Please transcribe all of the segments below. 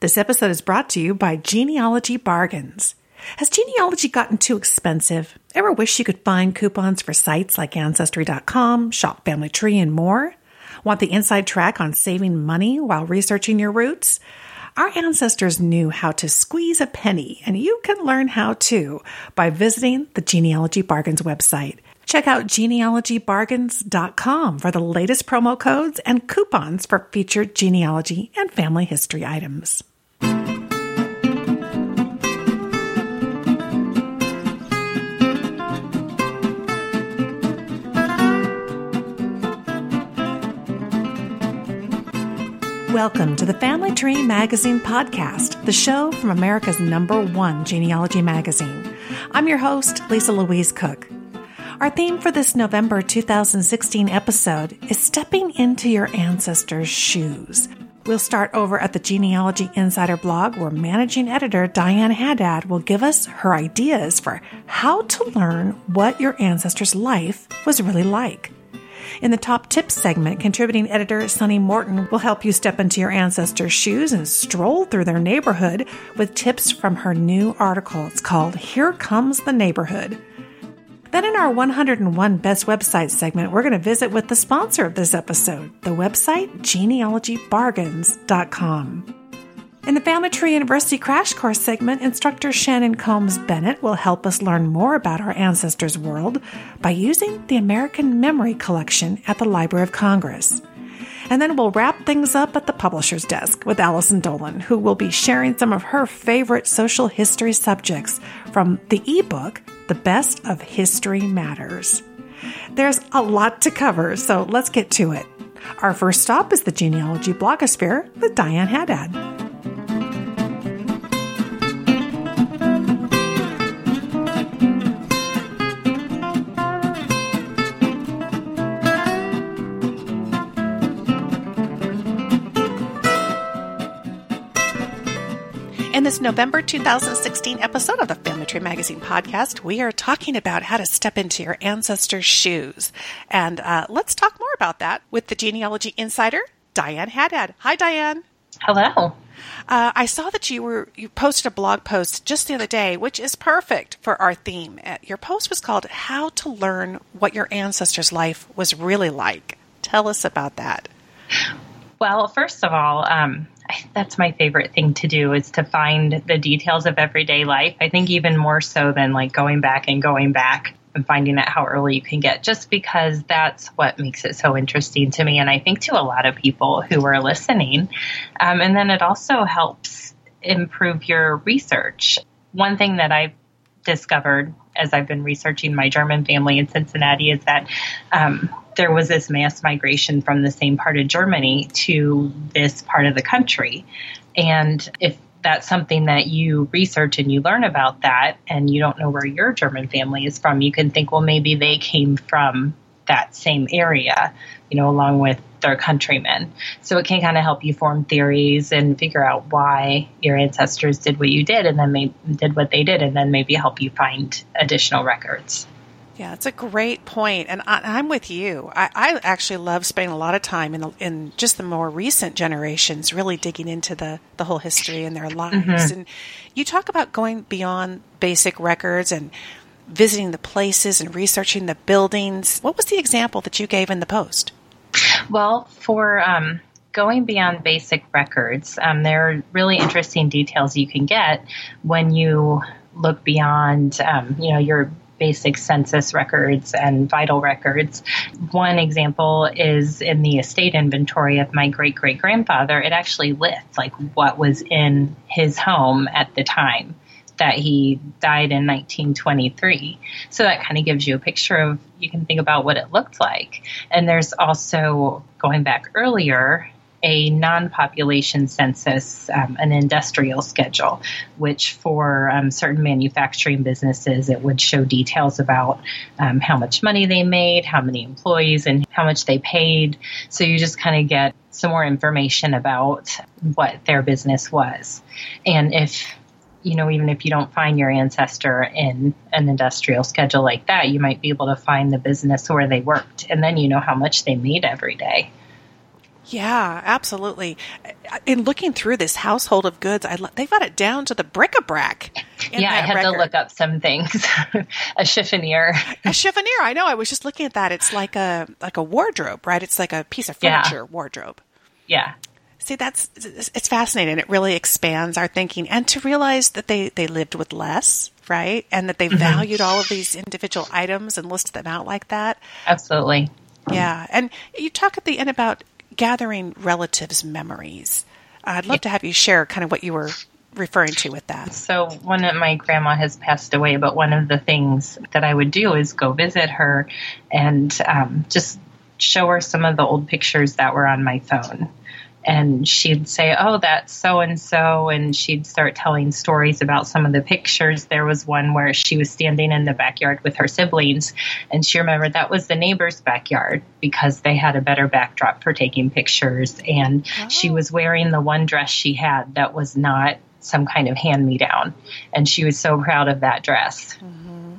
This episode is brought to you by Genealogy Bargains. Has genealogy gotten too expensive? Ever wish you could find coupons for sites like Ancestry.com, Shop Family Tree, and more? Want the inside track on saving money while researching your roots? Our ancestors knew how to squeeze a penny, and you can learn how too by visiting the Genealogy Bargains website. Check out genealogybargains.com for the latest promo codes and coupons for featured genealogy and family history items. Welcome to the Family Tree Magazine podcast, the show from America's number one genealogy magazine. I'm your host, Lisa Louise Cooke. Our theme for this November 2016 episode is stepping into your ancestors' shoes. We'll start over at the Genealogy Insider blog where managing editor Diane Haddad will give us her ideas for how to learn what your ancestors' life was really like. In the top tips segment, contributing editor Sunny Morton will help you step into your ancestors' shoes and stroll through their neighborhood with tips from her new article. It's called Here Comes the Neighborhood. Then, in our 101 Best Websites segment, we're going to visit with the sponsor of this episode, the website genealogybargains.com. In the Family Tree University Crash Course segment, instructor Shannon Combs Bennett will help us learn more about our ancestors' world by using the American Memory Collection at the Library of Congress. And then we'll wrap things up at the publisher's desk with Allison Dolan, who will be sharing some of her favorite social history subjects from the ebook, The Best of History Matters. There's a lot to cover, so let's get to it. Our first stop is the genealogy blogosphere with Diane Haddad. In this November 2016 episode of the Family Tree Magazine podcast, we are talking about how to step into your ancestors' shoes. And uh, let's talk more about that with the genealogy insider, Diane Haddad. Hi, Diane. Hello. Uh, I saw that you were you posted a blog post just the other day, which is perfect for our theme. Uh, your post was called "How to Learn What Your Ancestors' Life Was Really Like." Tell us about that. Well, first of all, um, that's my favorite thing to do is to find the details of everyday life. I think even more so than like going back and going back and finding out how early you can get, just because that's what makes it so interesting to me. And I think to a lot of people who are listening. Um, and then it also helps improve your research. One thing that I've discovered as I've been researching my German family in Cincinnati is that um, there was this mass migration from the same part of Germany to this part of the country. And if that's something that you research and you learn about that and you don't know where your German family is from, you can think, well, maybe they came from that same area, you know, along with their countrymen. So it can kind of help you form theories and figure out why your ancestors did what you did and then they did what they did and then maybe help you find additional records. Yeah, it's a great point, and I, am with you. I, I, actually love spending a lot of time in, the, in just the more recent generations, really digging into the, the whole history and their lives. Mm-hmm. And you talk about going beyond basic records and visiting the places and researching the buildings. What was the example that you gave in the post? Well, for um, going beyond basic records, um, there are really interesting details you can get when you look beyond, um, you know, your basic census records and vital records. One example is in the estate inventory of my great great grandfather. It actually lists like what was in his home at the time that he died in 1923. So that kind of gives you a picture of, you can think about what it looked like. And there's also, going back earlier, a non population census, um, an industrial schedule, which for um, certain manufacturing businesses, it would show details about um, how much money they made, how many employees, and how much they paid. So you just kind of get some more information about what their business was. And if you know, even if you don't find your ancestor in an industrial schedule like that, you might be able to find the business where they worked, and then you know how much they made every day. Yeah, absolutely. In looking through this household of goods, I they've got it down to the bric-a-brac. Yeah, I had record. to look up some things. a chiffonier. a chiffonier. I know. I was just looking at that. It's like a like a wardrobe, right? It's like a piece of furniture yeah. wardrobe. Yeah. See, that's it's fascinating. It really expands our thinking, and to realize that they they lived with less, right, and that they mm-hmm. valued all of these individual items and listed them out like that. Absolutely. Yeah, and you talk at the end about gathering relatives' memories. Uh, I'd love to have you share kind of what you were referring to with that. So, one of my grandma has passed away, but one of the things that I would do is go visit her and um, just show her some of the old pictures that were on my phone and she'd say, "Oh, that's so and so," and she'd start telling stories about some of the pictures. There was one where she was standing in the backyard with her siblings, and she remembered that was the neighbor's backyard because they had a better backdrop for taking pictures, and oh. she was wearing the one dress she had that was not some kind of hand me down, and she was so proud of that dress. Mm-hmm.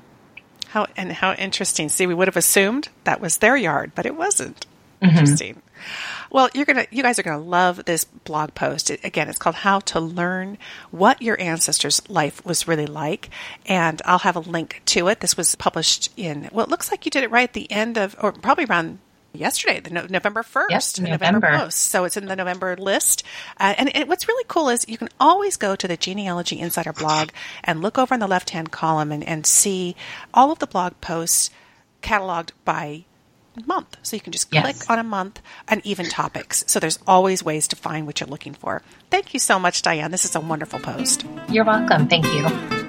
How and how interesting! See, we would have assumed that was their yard, but it wasn't. Mm-hmm. Interesting. Well, you're gonna, you guys are gonna love this blog post. It, again, it's called "How to Learn What Your Ancestors' Life Was Really Like," and I'll have a link to it. This was published in. Well, it looks like you did it right at the end of, or probably around yesterday, the no- November 1st, yes, November. November. post. So it's in the November list. Uh, and, and, what's really cool is you can always go to the Genealogy Insider blog and look over in the left hand column and, and see all of the blog posts cataloged by month. So you can just click yes. on a month and even topics. So there's always ways to find what you're looking for. Thank you so much, Diane. This is a wonderful post. You're welcome. Thank you.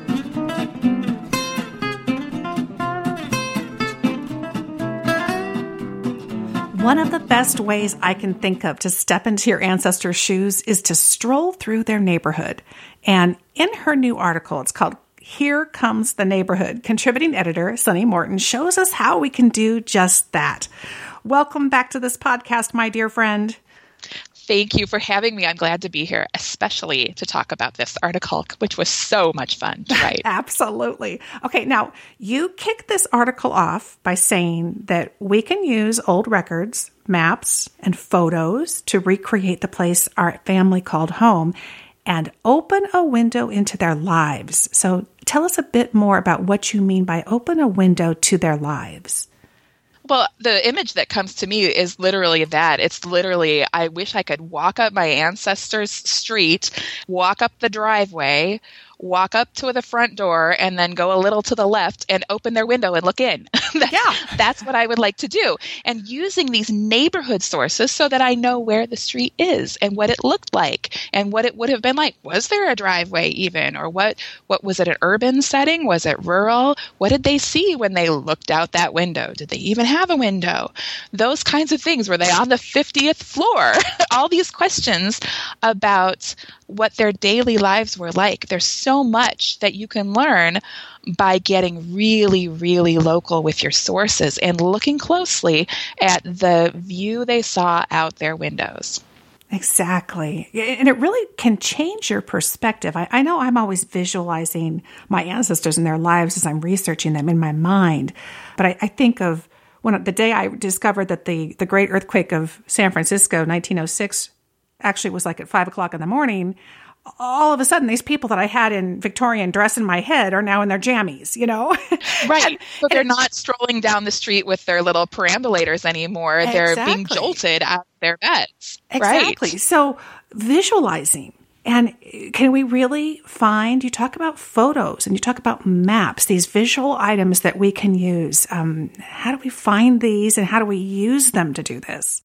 One of the best ways I can think of to step into your ancestors' shoes is to stroll through their neighborhood. And in her new article, it's called here Comes the Neighborhood. Contributing editor Sunny Morton shows us how we can do just that. Welcome back to this podcast, my dear friend. Thank you for having me. I'm glad to be here, especially to talk about this article, which was so much fun to write. Absolutely. Okay, now you kick this article off by saying that we can use old records, maps, and photos to recreate the place our family called home and open a window into their lives. So tell us a bit more about what you mean by open a window to their lives. Well, the image that comes to me is literally that. It's literally, I wish I could walk up my ancestors' street, walk up the driveway, walk up to the front door and then go a little to the left and open their window and look in. that's, yeah. That's what I would like to do. And using these neighborhood sources so that I know where the street is and what it looked like and what it would have been like. Was there a driveway even? Or what, what was it an urban setting? Was it rural? What did they see when they looked out that window? Did they even have a window? Those kinds of things. Were they on the 50th floor? All these questions about what their daily lives were like. There's so much that you can learn by getting really, really local with your sources and looking closely at the view they saw out their windows. Exactly. And it really can change your perspective. I, I, know I'm always visualizing my ancestors and their lives as I'm researching them in my mind. But I, I think of when the day I discovered that the, the great earthquake of San Francisco, 1906, actually was like at five o'clock in the morning, all of a sudden these people that I had in Victorian dress in my head are now in their jammies, you know? right. and, so they're not strolling down the street with their little perambulators anymore. Exactly. They're being jolted out of their beds. Exactly. Right. So visualizing. And can we really find, you talk about photos and you talk about maps, these visual items that we can use. Um, how do we find these and how do we use them to do this?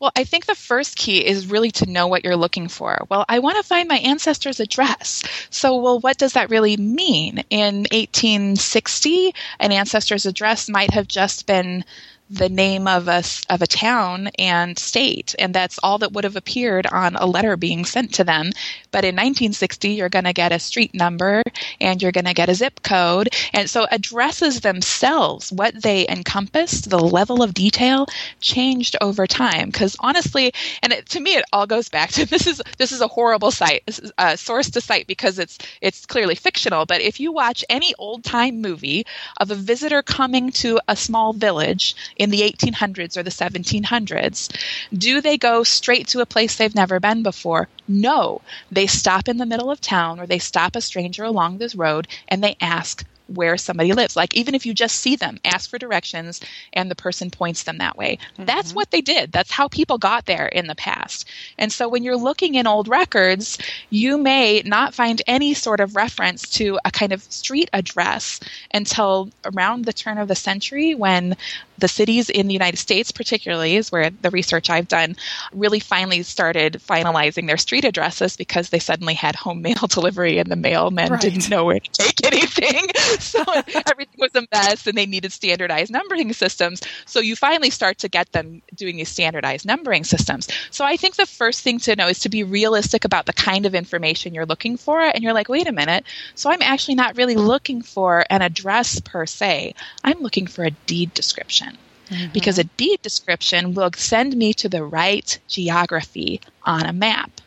Well, I think the first key is really to know what you're looking for. Well, I want to find my ancestor's address. So, well, what does that really mean? In 1860, an ancestor's address might have just been the name of a, of a town and state, and that's all that would have appeared on a letter being sent to them. But in 1960, you're going to get a street number and you're going to get a zip code. And so addresses themselves, what they encompassed, the level of detail changed over time. Because honestly, and it, to me, it all goes back to this is this is a horrible site, uh, source to cite because it's it's clearly fictional. But if you watch any old time movie of a visitor coming to a small village in the 1800s or the 1700s. Do they go straight to a place they've never been before? No. They stop in the middle of town or they stop a stranger along this road and they ask, where somebody lives. Like even if you just see them, ask for directions and the person points them that way. Mm-hmm. That's what they did. That's how people got there in the past. And so when you're looking in old records, you may not find any sort of reference to a kind of street address until around the turn of the century when the cities in the United States, particularly, is where the research I've done really finally started finalizing their street addresses because they suddenly had home mail delivery and the mailmen right. didn't know where to take anything. So everything was a mess and they needed standardized numbering systems. So you finally start to get them doing these standardized numbering systems. So I think the first thing to know is to be realistic about the kind of information you're looking for. And you're like, wait a minute. So I'm actually not really looking for an address per se, I'm looking for a deed description mm-hmm. because a deed description will send me to the right geography on a map.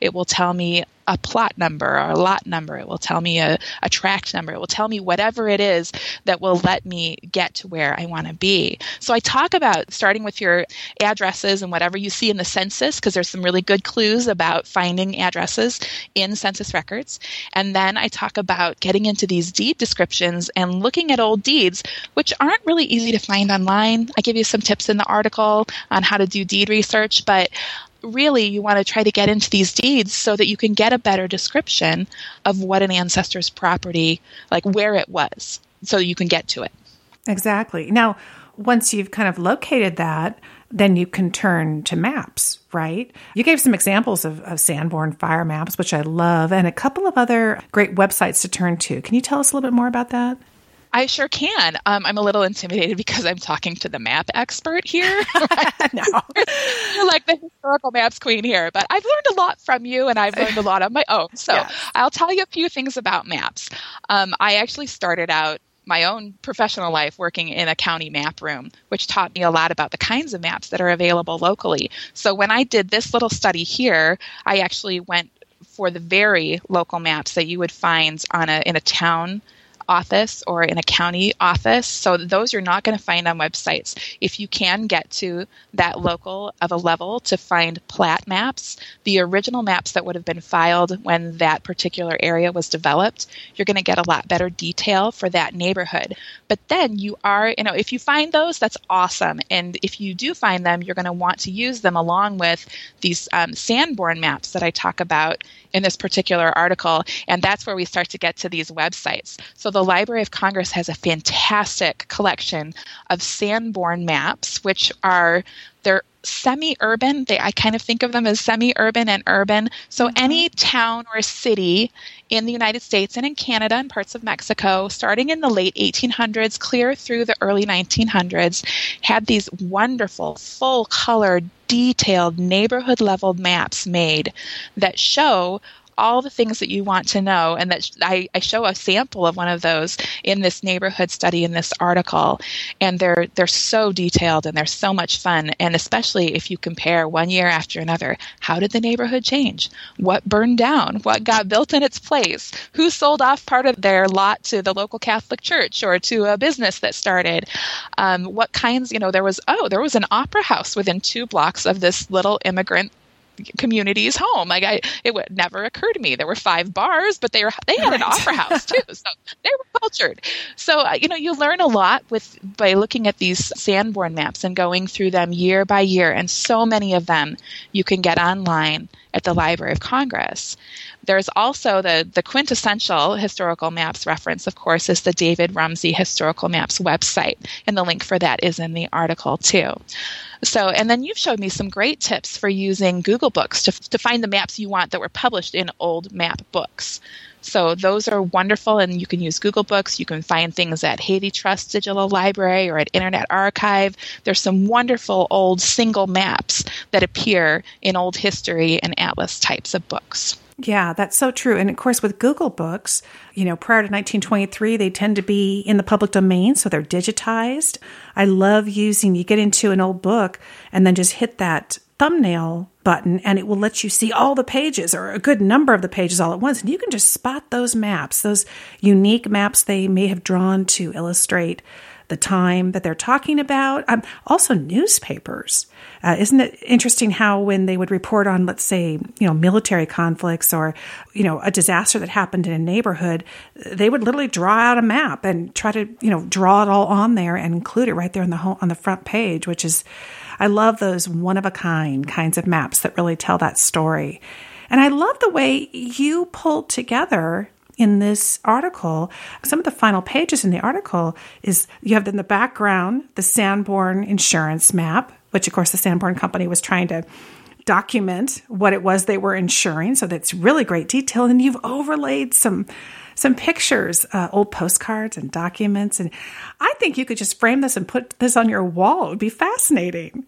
It will tell me a plot number or a lot number. It will tell me a, a tract number. It will tell me whatever it is that will let me get to where I want to be. So I talk about starting with your addresses and whatever you see in the census, because there's some really good clues about finding addresses in census records. And then I talk about getting into these deed descriptions and looking at old deeds, which aren't really easy to find online. I give you some tips in the article on how to do deed research, but really you want to try to get into these deeds so that you can get a better description of what an ancestor's property, like where it was, so you can get to it. Exactly. Now, once you've kind of located that, then you can turn to maps, right? You gave some examples of, of Sanborn fire maps, which I love, and a couple of other great websites to turn to. Can you tell us a little bit more about that? I sure can. Um, I'm a little intimidated because I'm talking to the map expert here. no. You're like the historical maps queen here, but I've learned a lot from you and I've learned a lot on my own. So yes. I'll tell you a few things about maps. Um, I actually started out my own professional life working in a county map room, which taught me a lot about the kinds of maps that are available locally. So when I did this little study here, I actually went for the very local maps that you would find on a in a town office or in a county office. So those you're not going to find on websites. If you can get to that local of a level to find plat maps, the original maps that would have been filed when that particular area was developed, you're going to get a lot better detail for that neighborhood. But then you are, you know, if you find those, that's awesome. And if you do find them, you're going to want to use them along with these um, maps that I talk about in this particular article. And that's where we start to get to these websites. So the Library of Congress has a fantastic collection of Sanborn maps, which are semi-urban. They I kind of think of them as semi-urban and urban. So mm-hmm. any town or city in the United States and in Canada and parts of Mexico, starting in the late 1800s, clear through the early 1900s, had these wonderful full color, detailed neighborhood level maps made that show all the things that you want to know. And that I, I show a sample of one of those in this neighborhood study in this article. And they're, they're so detailed and they're so much fun. And especially if you compare one year after another, how did the neighborhood change? What burned down? What got built in its place? Who sold off part of their lot to the local Catholic church or to a business that started? Um, what kinds, you know, there was, oh, there was an opera house within two blocks of this little immigrant community's home. Like I, it would never occur to me. There were five bars, but they were they had right. an opera house too, so they were cultured. So uh, you know, you learn a lot with by looking at these Sanborn maps and going through them year by year, and so many of them you can get online at the Library of Congress. There's also the, the quintessential historical maps reference, of course, is the David Rumsey Historical Maps website, and the link for that is in the article too. So, and then you've showed me some great tips for using Google Books to, to find the maps you want that were published in old map books. So those are wonderful, and you can use Google Books. You can find things at HathiTrust Digital Library or at Internet Archive. There's some wonderful old single maps that appear in old history and atlas types of books. Yeah, that's so true. And of course, with Google Books, you know, prior to 1923, they tend to be in the public domain, so they're digitized. I love using, you get into an old book and then just hit that thumbnail button and it will let you see all the pages or a good number of the pages all at once. And you can just spot those maps, those unique maps they may have drawn to illustrate the time that they're talking about. Um, also, newspapers. Uh, isn't it interesting how when they would report on, let's say, you know, military conflicts or, you know, a disaster that happened in a neighborhood, they would literally draw out a map and try to, you know, draw it all on there and include it right there on the on the front page, which is, I love those one of a kind kinds of maps that really tell that story. And I love the way you pulled together in this article, some of the final pages in the article is you have in the background the Sanborn insurance map, which of course the Sanborn company was trying to document what it was they were insuring. So that's really great detail. And you've overlaid some some pictures, uh, old postcards and documents. And I think you could just frame this and put this on your wall. It would be fascinating.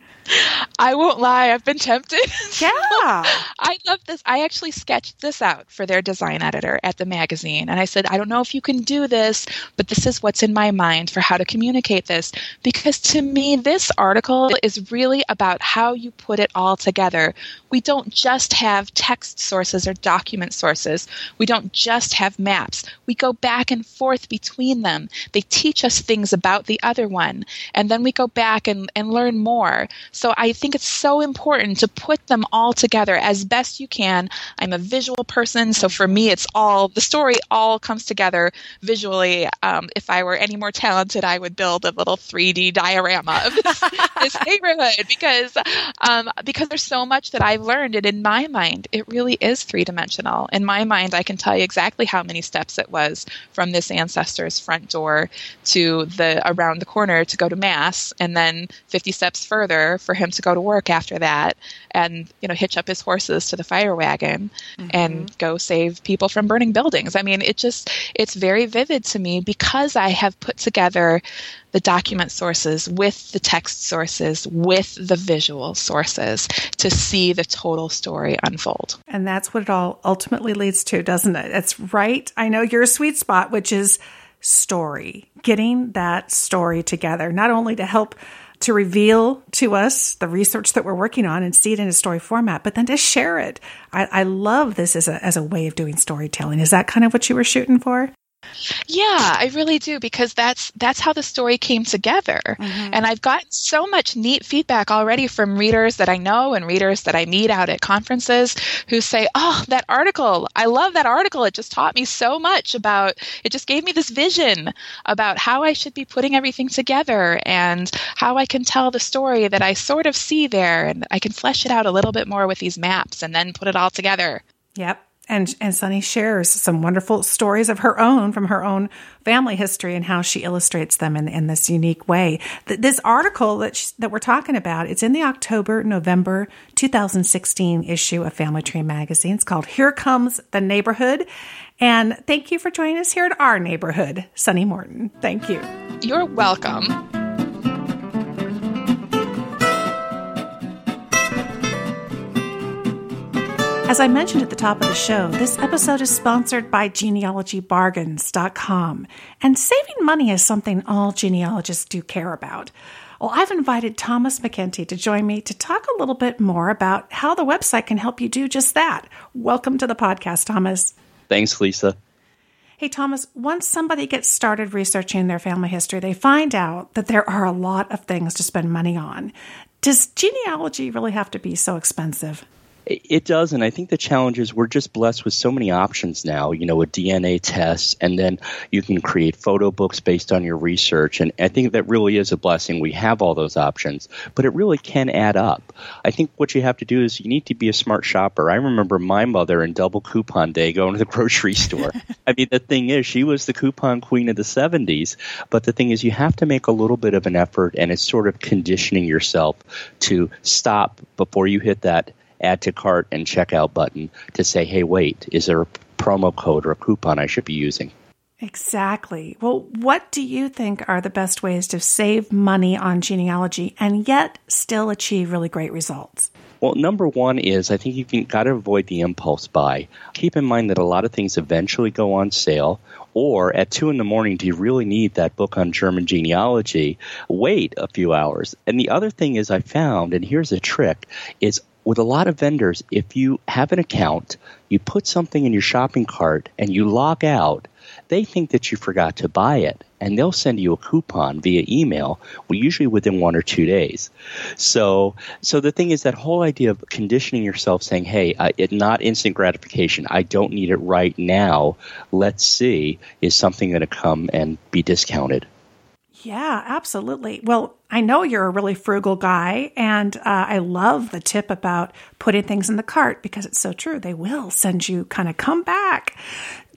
I won't lie, I've been tempted. Yeah. I love this. I actually sketched this out for their design editor at the magazine. And I said, I don't know if you can do this, but this is what's in my mind for how to communicate this. Because to me, this article is really about how you put it all together. We don't just have text sources or document sources, we don't just have maps. We go back and forth between them. They teach us things about the other one. And then we go back and, and learn more. So I think it's so important to put them all together as best you can. I'm a visual person, so for me, it's all the story all comes together visually. Um, if I were any more talented, I would build a little 3D diorama of this, this neighborhood because um, because there's so much that I've learned, and in my mind, it really is three dimensional. In my mind, I can tell you exactly how many steps it was from this ancestor's front door to the around the corner to go to mass, and then 50 steps further for him to go to work after that and you know hitch up his horses to the fire wagon mm-hmm. and go save people from burning buildings i mean it just it's very vivid to me because i have put together the document sources with the text sources with the visual sources to see the total story unfold and that's what it all ultimately leads to doesn't it it's right i know your sweet spot which is story getting that story together not only to help to reveal to us the research that we're working on and see it in a story format, but then to share it. I, I love this as a, as a way of doing storytelling. Is that kind of what you were shooting for? Yeah, I really do because that's that's how the story came together. Mm-hmm. And I've gotten so much neat feedback already from readers that I know and readers that I meet out at conferences who say, "Oh, that article. I love that article. It just taught me so much about it just gave me this vision about how I should be putting everything together and how I can tell the story that I sort of see there and I can flesh it out a little bit more with these maps and then put it all together." Yep and and Sunny shares some wonderful stories of her own from her own family history and how she illustrates them in, in this unique way. This article that that we're talking about, it's in the October November 2016 issue of Family Tree magazine. It's called "Here Comes the Neighborhood," and thank you for joining us here at our neighborhood, Sunny Morton. Thank you. You're welcome. As I mentioned at the top of the show, this episode is sponsored by genealogybargains.com. And saving money is something all genealogists do care about. Well, I've invited Thomas MacEntee to join me to talk a little bit more about how the website can help you do just that. Welcome to the podcast, Thomas. Thanks, Lisa. Hey, Thomas, once somebody gets started researching their family history, they find out that there are a lot of things to spend money on. Does genealogy really have to be so expensive? It does, and I think the challenge is we're just blessed with so many options now. You know, with DNA tests, and then you can create photo books based on your research. And I think that really is a blessing. We have all those options, but it really can add up. I think what you have to do is you need to be a smart shopper. I remember my mother in double coupon day going to the grocery store. I mean, the thing is, she was the coupon queen of the 70s, but the thing is, you have to make a little bit of an effort, and it's sort of conditioning yourself to stop before you hit that add to cart and checkout button to say, hey, wait, is there a promo code or a coupon I should be using? Exactly. Well, what do you think are the best ways to save money on genealogy and yet still achieve really great results? Well, number one is I think you've got to avoid the impulse buy. Keep in mind that a lot of things eventually go on sale. Or at two in the morning, do you really need that book on German genealogy? Wait a few hours. And the other thing is, I found, and here's a trick, is with a lot of vendors, if you have an account, you put something in your shopping cart and you log out, they think that you forgot to buy it and they'll send you a coupon via email well, usually within one or two days. So so the thing is that whole idea of conditioning yourself saying hey I, it not instant gratification. I don't need it right now. Let's see. Is something going to come and be discounted yeah, absolutely. Well, I know you're a really frugal guy, and uh, I love the tip about putting things in the cart because it's so true. They will send you kind of come back.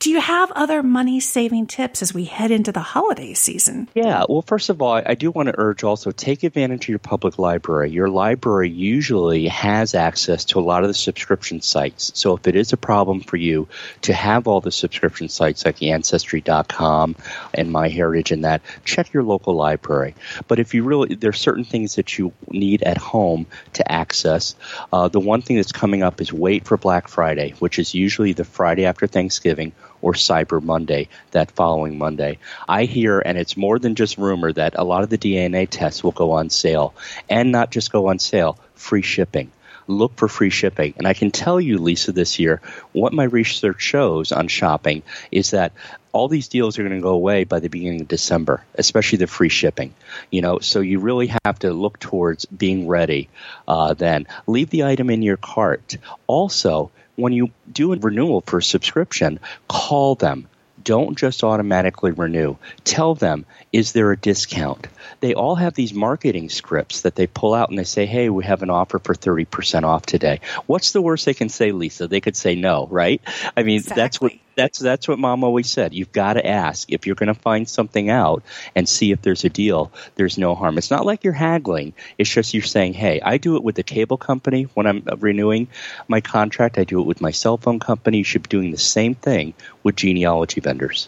Do you have other money saving tips as we head into the holiday season? Yeah, well, first of all, I do want to urge also take advantage of your public library. Your library usually has access to a lot of the subscription sites. So if it is a problem for you to have all the subscription sites like Ancestry.com and MyHeritage and that, check your local library. But if you really, there are certain things that you need at home to access. Uh, the one thing that's coming up is wait for Black Friday, which is usually the Friday after Thanksgiving or Cyber Monday that following Monday. I hear, and it's more than just rumor, that a lot of the DNA tests will go on sale, and not just go on sale, free shipping look for free shipping. And I can tell you, Lisa, this year, what my research shows on shopping is that all these deals are going to go away by the beginning of December, especially the free shipping. You know, so you really have to look towards being ready. Uh, then leave the item in your cart. Also, when you do a renewal for a subscription, call them. Don't just automatically renew. Tell them, is there a discount? They all have these marketing scripts that they pull out and they say, hey, we have an offer for 30% off today. What's the worst they can say, Lisa? They could say no, right? I mean, exactly. that's what that's that's what mom always said. You've got to ask if you're going to find something out and see if there's a deal. There's no harm. It's not like you're haggling. It's just you're saying, "Hey, I do it with the cable company when I'm uh, renewing my contract. I do it with my cell phone company. You should be doing the same thing with genealogy vendors."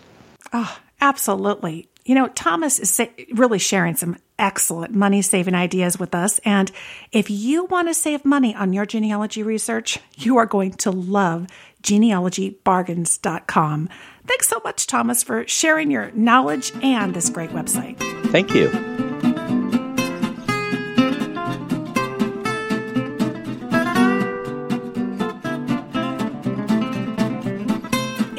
Oh, absolutely. You know, Thomas is really sharing some excellent money saving ideas with us. And if you want to save money on your genealogy research, you are going to love genealogybargains.com. Thanks so much, Thomas, for sharing your knowledge and this great website. Thank you.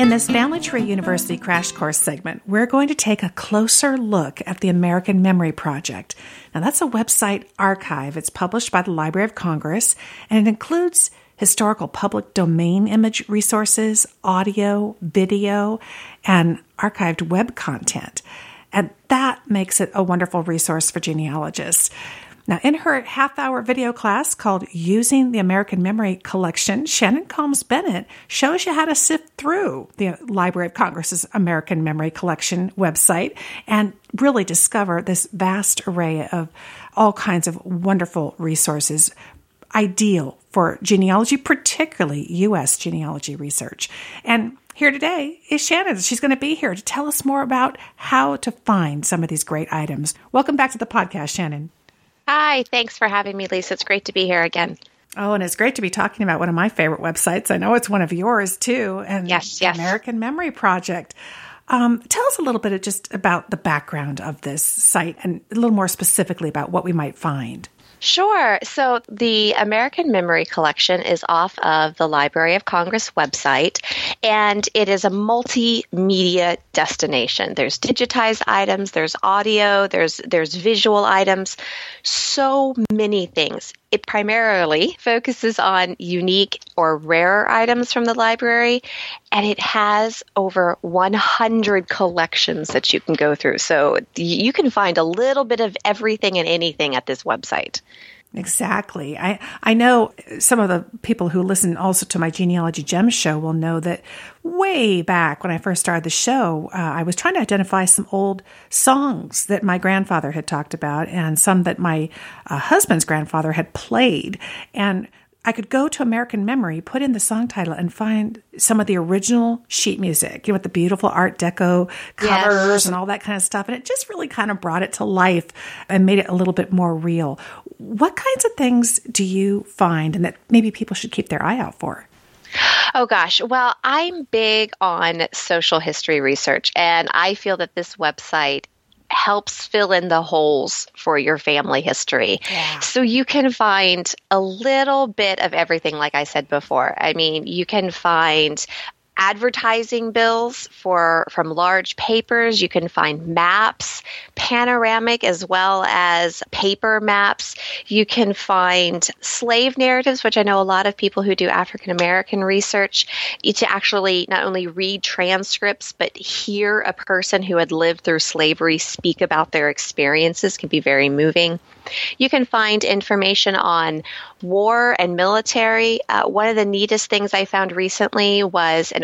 In this Family Tree University Crash Course segment, we're going to take a closer look at the American Memory Project. Now, that's a website archive. It's published by the Library of Congress, and it includes historical public domain image resources, audio, video, and archived web content. And that makes it a wonderful resource for genealogists. Now, in her half hour video class called Using the American Memory Collection, Shannon Combs Bennett shows you how to sift through the Library of Congress's American Memory Collection website and really discover this vast array of all kinds of wonderful resources ideal for genealogy, particularly U.S. genealogy research. And here today is Shannon. She's going to be here to tell us more about how to find some of these great items. Welcome back to the podcast, Shannon. Hi, thanks for having me, Lisa. It's great to be here again. Oh, and it's great to be talking about one of my favorite websites. I know it's one of yours too, and yes, yes. American Memory Project. Um, tell us a little bit of just about the background of this site and a little more specifically about what we might find. Sure. So the American Memory Collection is off of the Library of Congress website, and it is a multimedia destination. There's digitized items, there's audio, there's there's visual items, so many things. It primarily focuses on unique or rare items from the library, and it has over 100 collections that you can go through. So you can find a little bit of everything and anything at this website. Exactly. I, I know some of the people who listen also to my Genealogy Gems show will know that way back when I first started the show, uh, I was trying to identify some old songs that my grandfather had talked about and some that my uh, husband's grandfather had played. And I could go to American Memory, put in the song title, and find some of the original sheet music, you know, with the beautiful Art Deco covers yes. and all that kind of stuff. And it just really kind of brought it to life and made it a little bit more real. What kinds of things do you find and that maybe people should keep their eye out for? Oh gosh. Well, I'm big on social history research, and I feel that this website helps fill in the holes for your family history. Yeah. So you can find a little bit of everything, like I said before. I mean, you can find advertising bills for from large papers. You can find maps panoramic as well as paper maps. You can find slave narratives which i know a lot of people who do african american research to actually not only read transcripts but hear a person who had lived through slavery speak about their experiences. Can be very moving. You can find information on war and military. Uh, one of the neatest things I found recently was an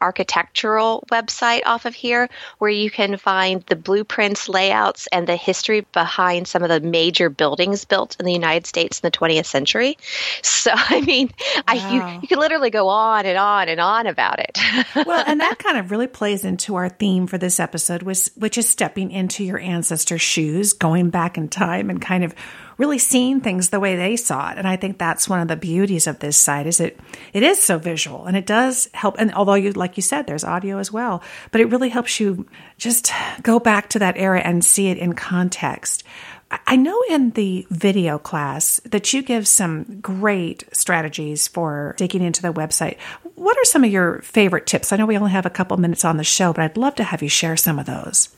architectural website off of here where you can find the blueprints, layouts, and the history behind some of the major buildings built in the United States in the 20th century. So, I mean, wow. I, you, you can literally go on and on and on about it. well, and that kind of really plays into our theme for this episode, which, which is stepping into your ancestors' shoes, going back in time and kind of really seeing things the way they saw it. And I think that's one of the beauties of this site is it it is so visual and it does help. And although you like you said, there's audio as well, but it really helps you just go back to that era and see it in context. I know in the video class that you give some great strategies for digging into the website. What are some of your favorite tips? I know we only have a couple minutes on the show, but I'd love to have you share some of those.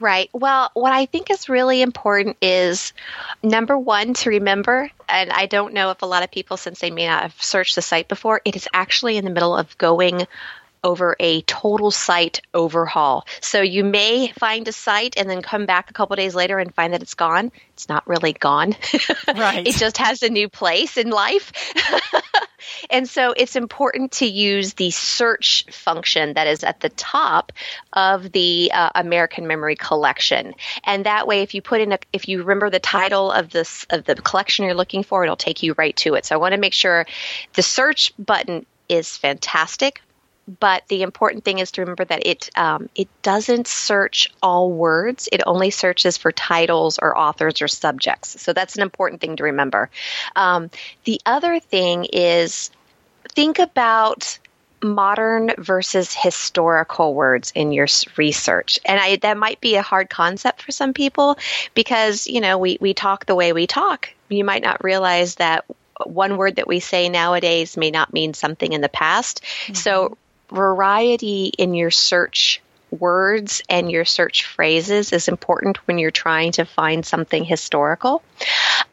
Right. Well, what I think is really important is number one to remember, and I don't know if a lot of people, since they may not have searched the site before, it is actually in the middle of going over a total site overhaul. So you may find a site and then come back a couple days later and find that it's gone. It's not really gone. Right. it just has a new place in life. and so it's important to use the search function that is at the top of the uh, American Memory Collection. And that way, if you put in a, if you remember the title of this of the collection you're looking for, it'll take you right to it. So I want to make sure the search button is fantastic but the important thing is to remember that it um, it doesn't search all words. It only searches for titles or authors or subjects. So that's an important thing to remember. Um, the other thing is think about modern versus historical words in your research and I, that might be a hard concept for some people because you know we, we talk the way we talk you might not realize that one word that we say nowadays may not mean something in the past mm-hmm. so variety in your search words and your search phrases is important when you're trying to find something historical.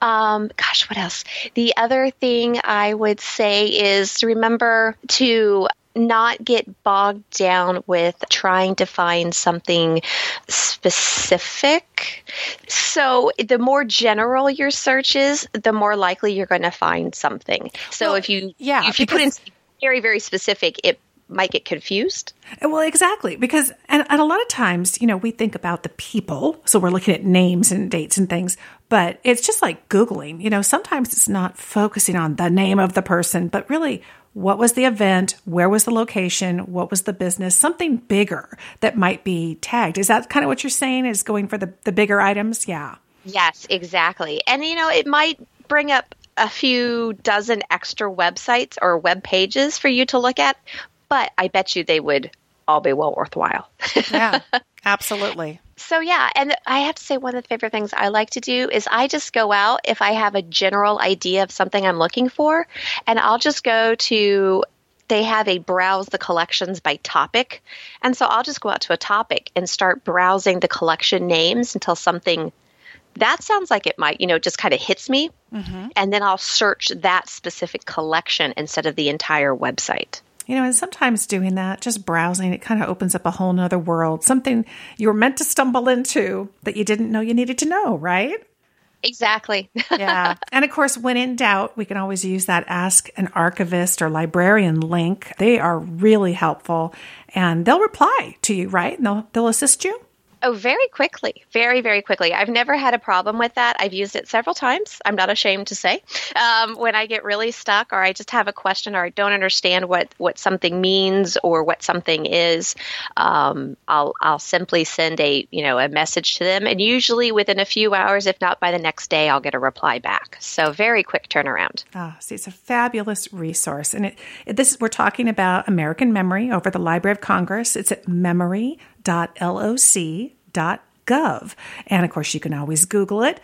Um, gosh, what else? The other thing I would say is remember to not get bogged down with trying to find something specific. So, the more general your search is, the more likely you're going to find something. So, well, if you yeah, if you put in very very specific, it might get confused. Uh, well, exactly. Because, and, and, a lot of times, you know, we think about the people. So we're looking at names and dates and things, but it's just like Googling. You know, sometimes it's not focusing on the name of the person, but really, what was the event? Where was the location? What was the business? Something bigger that might be tagged. Is that kind of what you're saying? Is going for the, the bigger items? Yeah. Yes, exactly. And, you know, it might bring up a few dozen extra websites or web pages for you to look at, but I bet you they would all be well worthwhile. yeah, absolutely. So yeah, and I have to say one of the favorite things I like to do is I just go out if I have a general idea of something I'm looking for, and I'll just go to they have a browse the collections by topic. And so I'll just go out to a topic and start browsing the collection names until something that sounds like it might, you know, just kind of hits me. Mm-hmm. And then I'll search that specific collection instead of the entire website. You know, and sometimes doing that, just browsing, it kind of opens up a whole nother world, something you were meant to stumble into that you didn't know you needed to know, right? Exactly. yeah. And of course, when in doubt, we can always use that ask an archivist or librarian link. They are really helpful and they'll reply to you, right? And they'll, they'll assist you. Oh, very quickly. Very, very quickly. I've never had a problem with that. I've used it several times. I'm not ashamed to say. Um, when I get really stuck or I just have a question or I don't understand what, what something means or what something is, um, I'll, I'll simply send a, you know, a message to them. And usually within a few hours, if not by the next day, I'll get a reply back. So very quick turnaround. Ah, see, it's a fabulous resource. And it, it, this we're talking about American Memory over the Library of Congress. It's at memory.loc.gov gov. And of course, you can always Google it.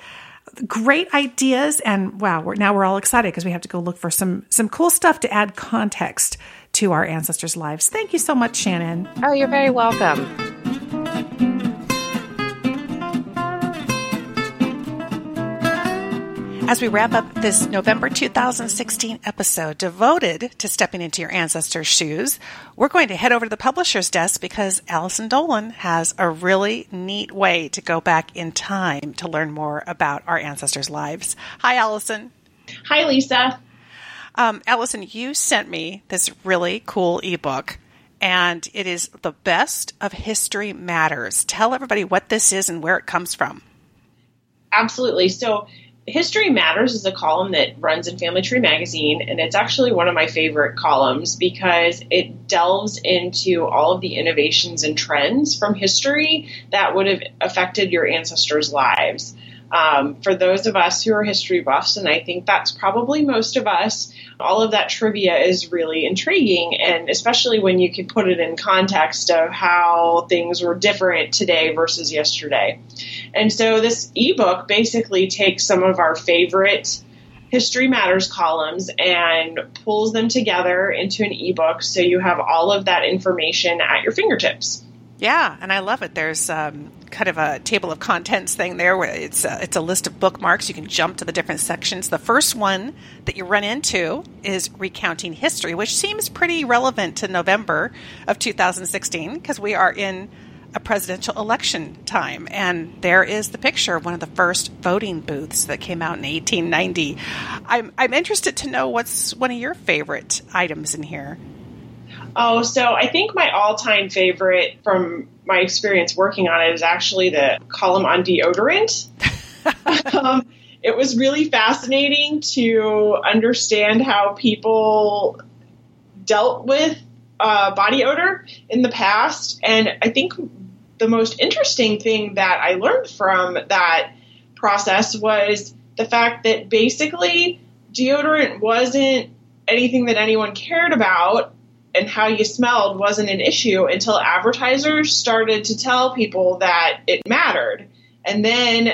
Great ideas, and wow, we're, now we're all excited because we have to go look for some some cool stuff to add context to our ancestors' lives. Thank you so much, Shannon. Oh, you're very welcome. As we wrap up this November 2016 episode devoted to stepping into your ancestors' shoes, we're going to head over to the publisher's desk because Allison Dolan has a really neat way to go back in time to learn more about our ancestors' lives. Hi, Allison. Hi, Lisa. Um, Allison, you sent me this really cool ebook, and it is The Best of History Matters. Tell everybody what this is and where it comes from. Absolutely. So, History Matters is a column that runs in Family Tree Magazine, and it's actually one of my favorite columns because it delves into all of the innovations and trends from history that would have affected your ancestors' lives. Um, for those of us who are history buffs, and I think that's probably most of us, all of that trivia is really intriguing, and especially when you can put it in context of how things were different today versus yesterday. And so this ebook basically takes some of our favorite History Matters columns and pulls them together into an ebook so you have all of that information at your fingertips. Yeah, and I love it. There's um, kind of a table of contents thing there where it's a, it's a list of bookmarks. You can jump to the different sections. The first one that you run into is recounting history, which seems pretty relevant to November of 2016 because we are in a presidential election time. And there is the picture of one of the first voting booths that came out in 1890. I'm, I'm interested to know what's one of your favorite items in here. Oh, so I think my all time favorite from my experience working on it is actually the column on deodorant. um, it was really fascinating to understand how people dealt with uh, body odor in the past. And I think the most interesting thing that I learned from that process was the fact that basically deodorant wasn't anything that anyone cared about and how you smelled wasn't an issue until advertisers started to tell people that it mattered. And then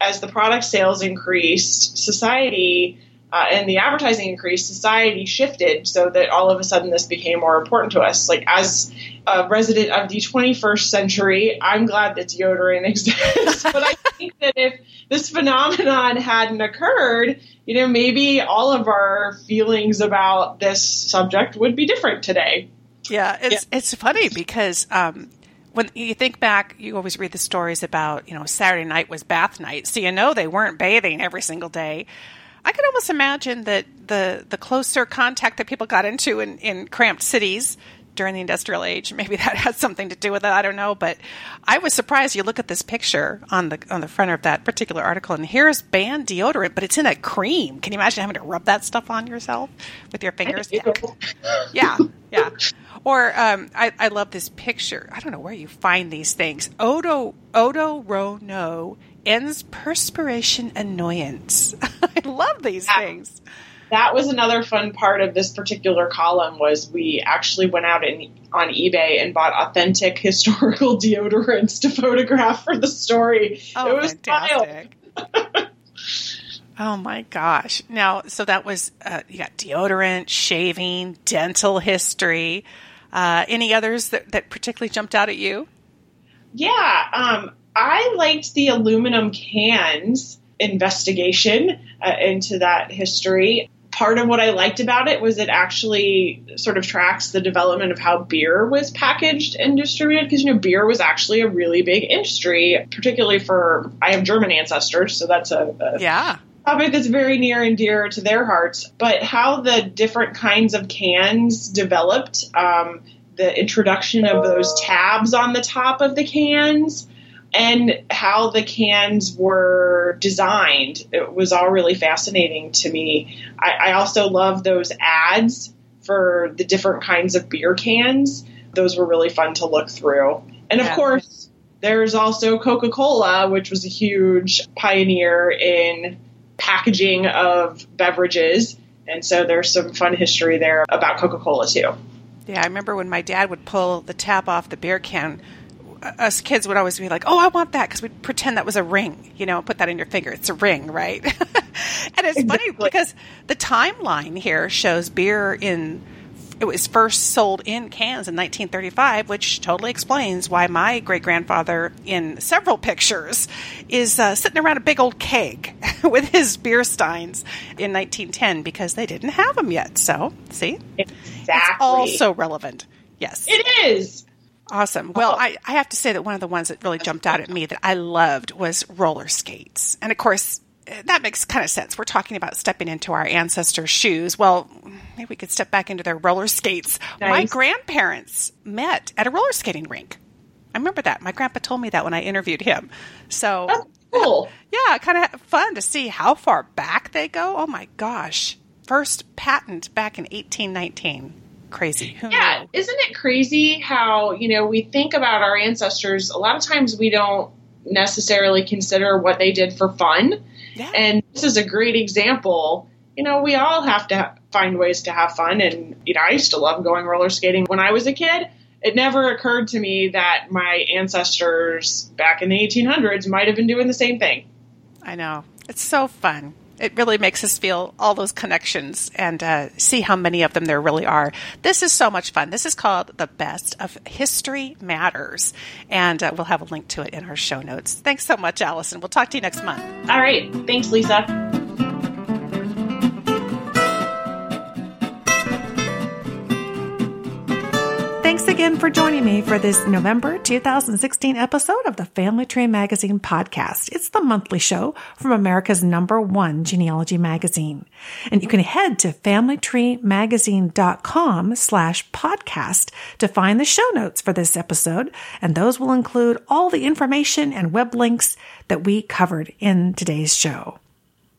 as the product sales increased, society uh, and the advertising increased, society shifted so that all of a sudden this became more important to us. Like as a resident of the 21st century, I'm glad that deodorant exists. but I think that if this phenomenon hadn't occurred, you know, maybe all of our feelings about this subject would be different today. Yeah, it's yeah. it's funny because um, when you think back, you always read the stories about you know Saturday night was bath night, so you know they weren't bathing every single day. I could almost imagine that the the closer contact that people got into in, in cramped cities during the industrial age. Maybe that has something to do with it. I don't know, but I was surprised. You look at this picture on the on the front of that particular article, and here's band deodorant, but it's in a cream. Can you imagine having to rub that stuff on yourself with your fingers? Yeah, yeah, yeah. Or um, I, I love this picture. I don't know where you find these things. Odo Odo Ro No ends perspiration annoyance. I love these yeah. things that was another fun part of this particular column was we actually went out in, on ebay and bought authentic historical deodorants to photograph for the story. Oh, it was fantastic. Oh my gosh. Now so that was uh, you got deodorant shaving dental history. Uh, any others that, that particularly jumped out at you? Yeah um, i liked the aluminum cans investigation uh, into that history part of what I liked about it was it actually sort of tracks the development of how beer was packaged and distributed because you know beer was actually a really big industry, particularly for I have German ancestors, so that's a, a yeah topic that's very near and dear to their hearts. But how the different kinds of cans developed, um, the introduction of those tabs on the top of the cans and how the cans were designed. It was all really fascinating to me. I, I also love those ads for the different kinds of beer cans. Those were really fun to look through. And of yeah. course, there's also Coca Cola, which was a huge pioneer in packaging of beverages. And so there's some fun history there about Coca Cola, too. Yeah, I remember when my dad would pull the tap off the beer can us kids would always be like, "Oh, I want that," because we'd pretend that was a ring. You know, put that in your finger. It's a ring, right? and it's exactly. funny because the timeline here shows beer in it was first sold in cans in 1935, which totally explains why my great grandfather, in several pictures, is uh, sitting around a big old keg with his beer steins in 1910 because they didn't have them yet. So, see? Exactly. It's also relevant. Yes. It is. Awesome. Well, oh. I, I have to say that one of the ones that really jumped out at me that I loved was roller skates. And of course, eh, that makes kind of sense. We're talking about stepping into our ancestors' shoes. Well, maybe we could step back into their roller skates. Nice. My grandparents met at a roller skating rink. I remember that. My grandpa told me that when I interviewed him. So, That's cool. Yeah, kind of fun to see how far back they go. Oh my gosh. First patent back in 1819 crazy. Who yeah, isn't it crazy how, you know, we think about our ancestors, a lot of times we don't necessarily consider what they did for fun. Yeah. And this is a great example. You know, we all have to find ways to have fun. And, you know, I used to love going roller skating when I was a kid. It never occurred to me that my ancestors back in the 1800s might have been doing the same thing. I know. It's so fun it really makes us feel all those connections and uh, see how many of them there really are. This is so much fun. This is called The Best of History Matters, and uh, we'll have a link to it in our show notes. Thanks so much, Allison. We'll talk to you next month. All right. Thanks, Lisa. Again for joining me for this November 2016 episode of the Family Tree Magazine podcast. It's the monthly show from America's number one genealogy magazine. And you can head to familytreemagazine.com slash podcast to find the show notes for this episode. And those will include all the information and web links that we covered in today's show.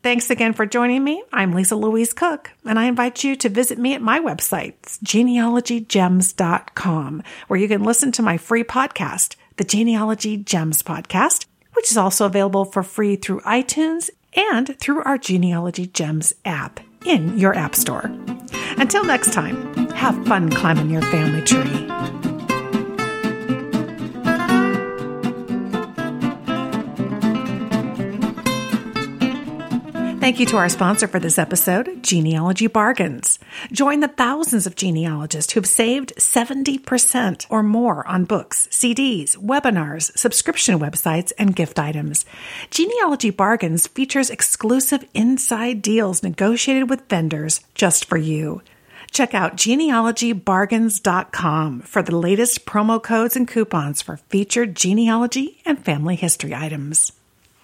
Thanks again for joining me. I'm Lisa Louise Cooke, and I invite you to visit me at my website, genealogygems.com, where you can listen to my free podcast, the Genealogy Gems Podcast, which is also available for free through iTunes and through our Genealogy Gems app in your App Store. Until next time, have fun climbing your family tree. Thank you to our sponsor for this episode, Genealogy Bargains. Join the thousands of genealogists who've saved 70% or more on books, CDs, webinars, subscription websites, and gift items. Genealogy Bargains features exclusive inside deals negotiated with vendors just for you. Check out genealogybargains.com for the latest promo codes and coupons for featured genealogy and family history items.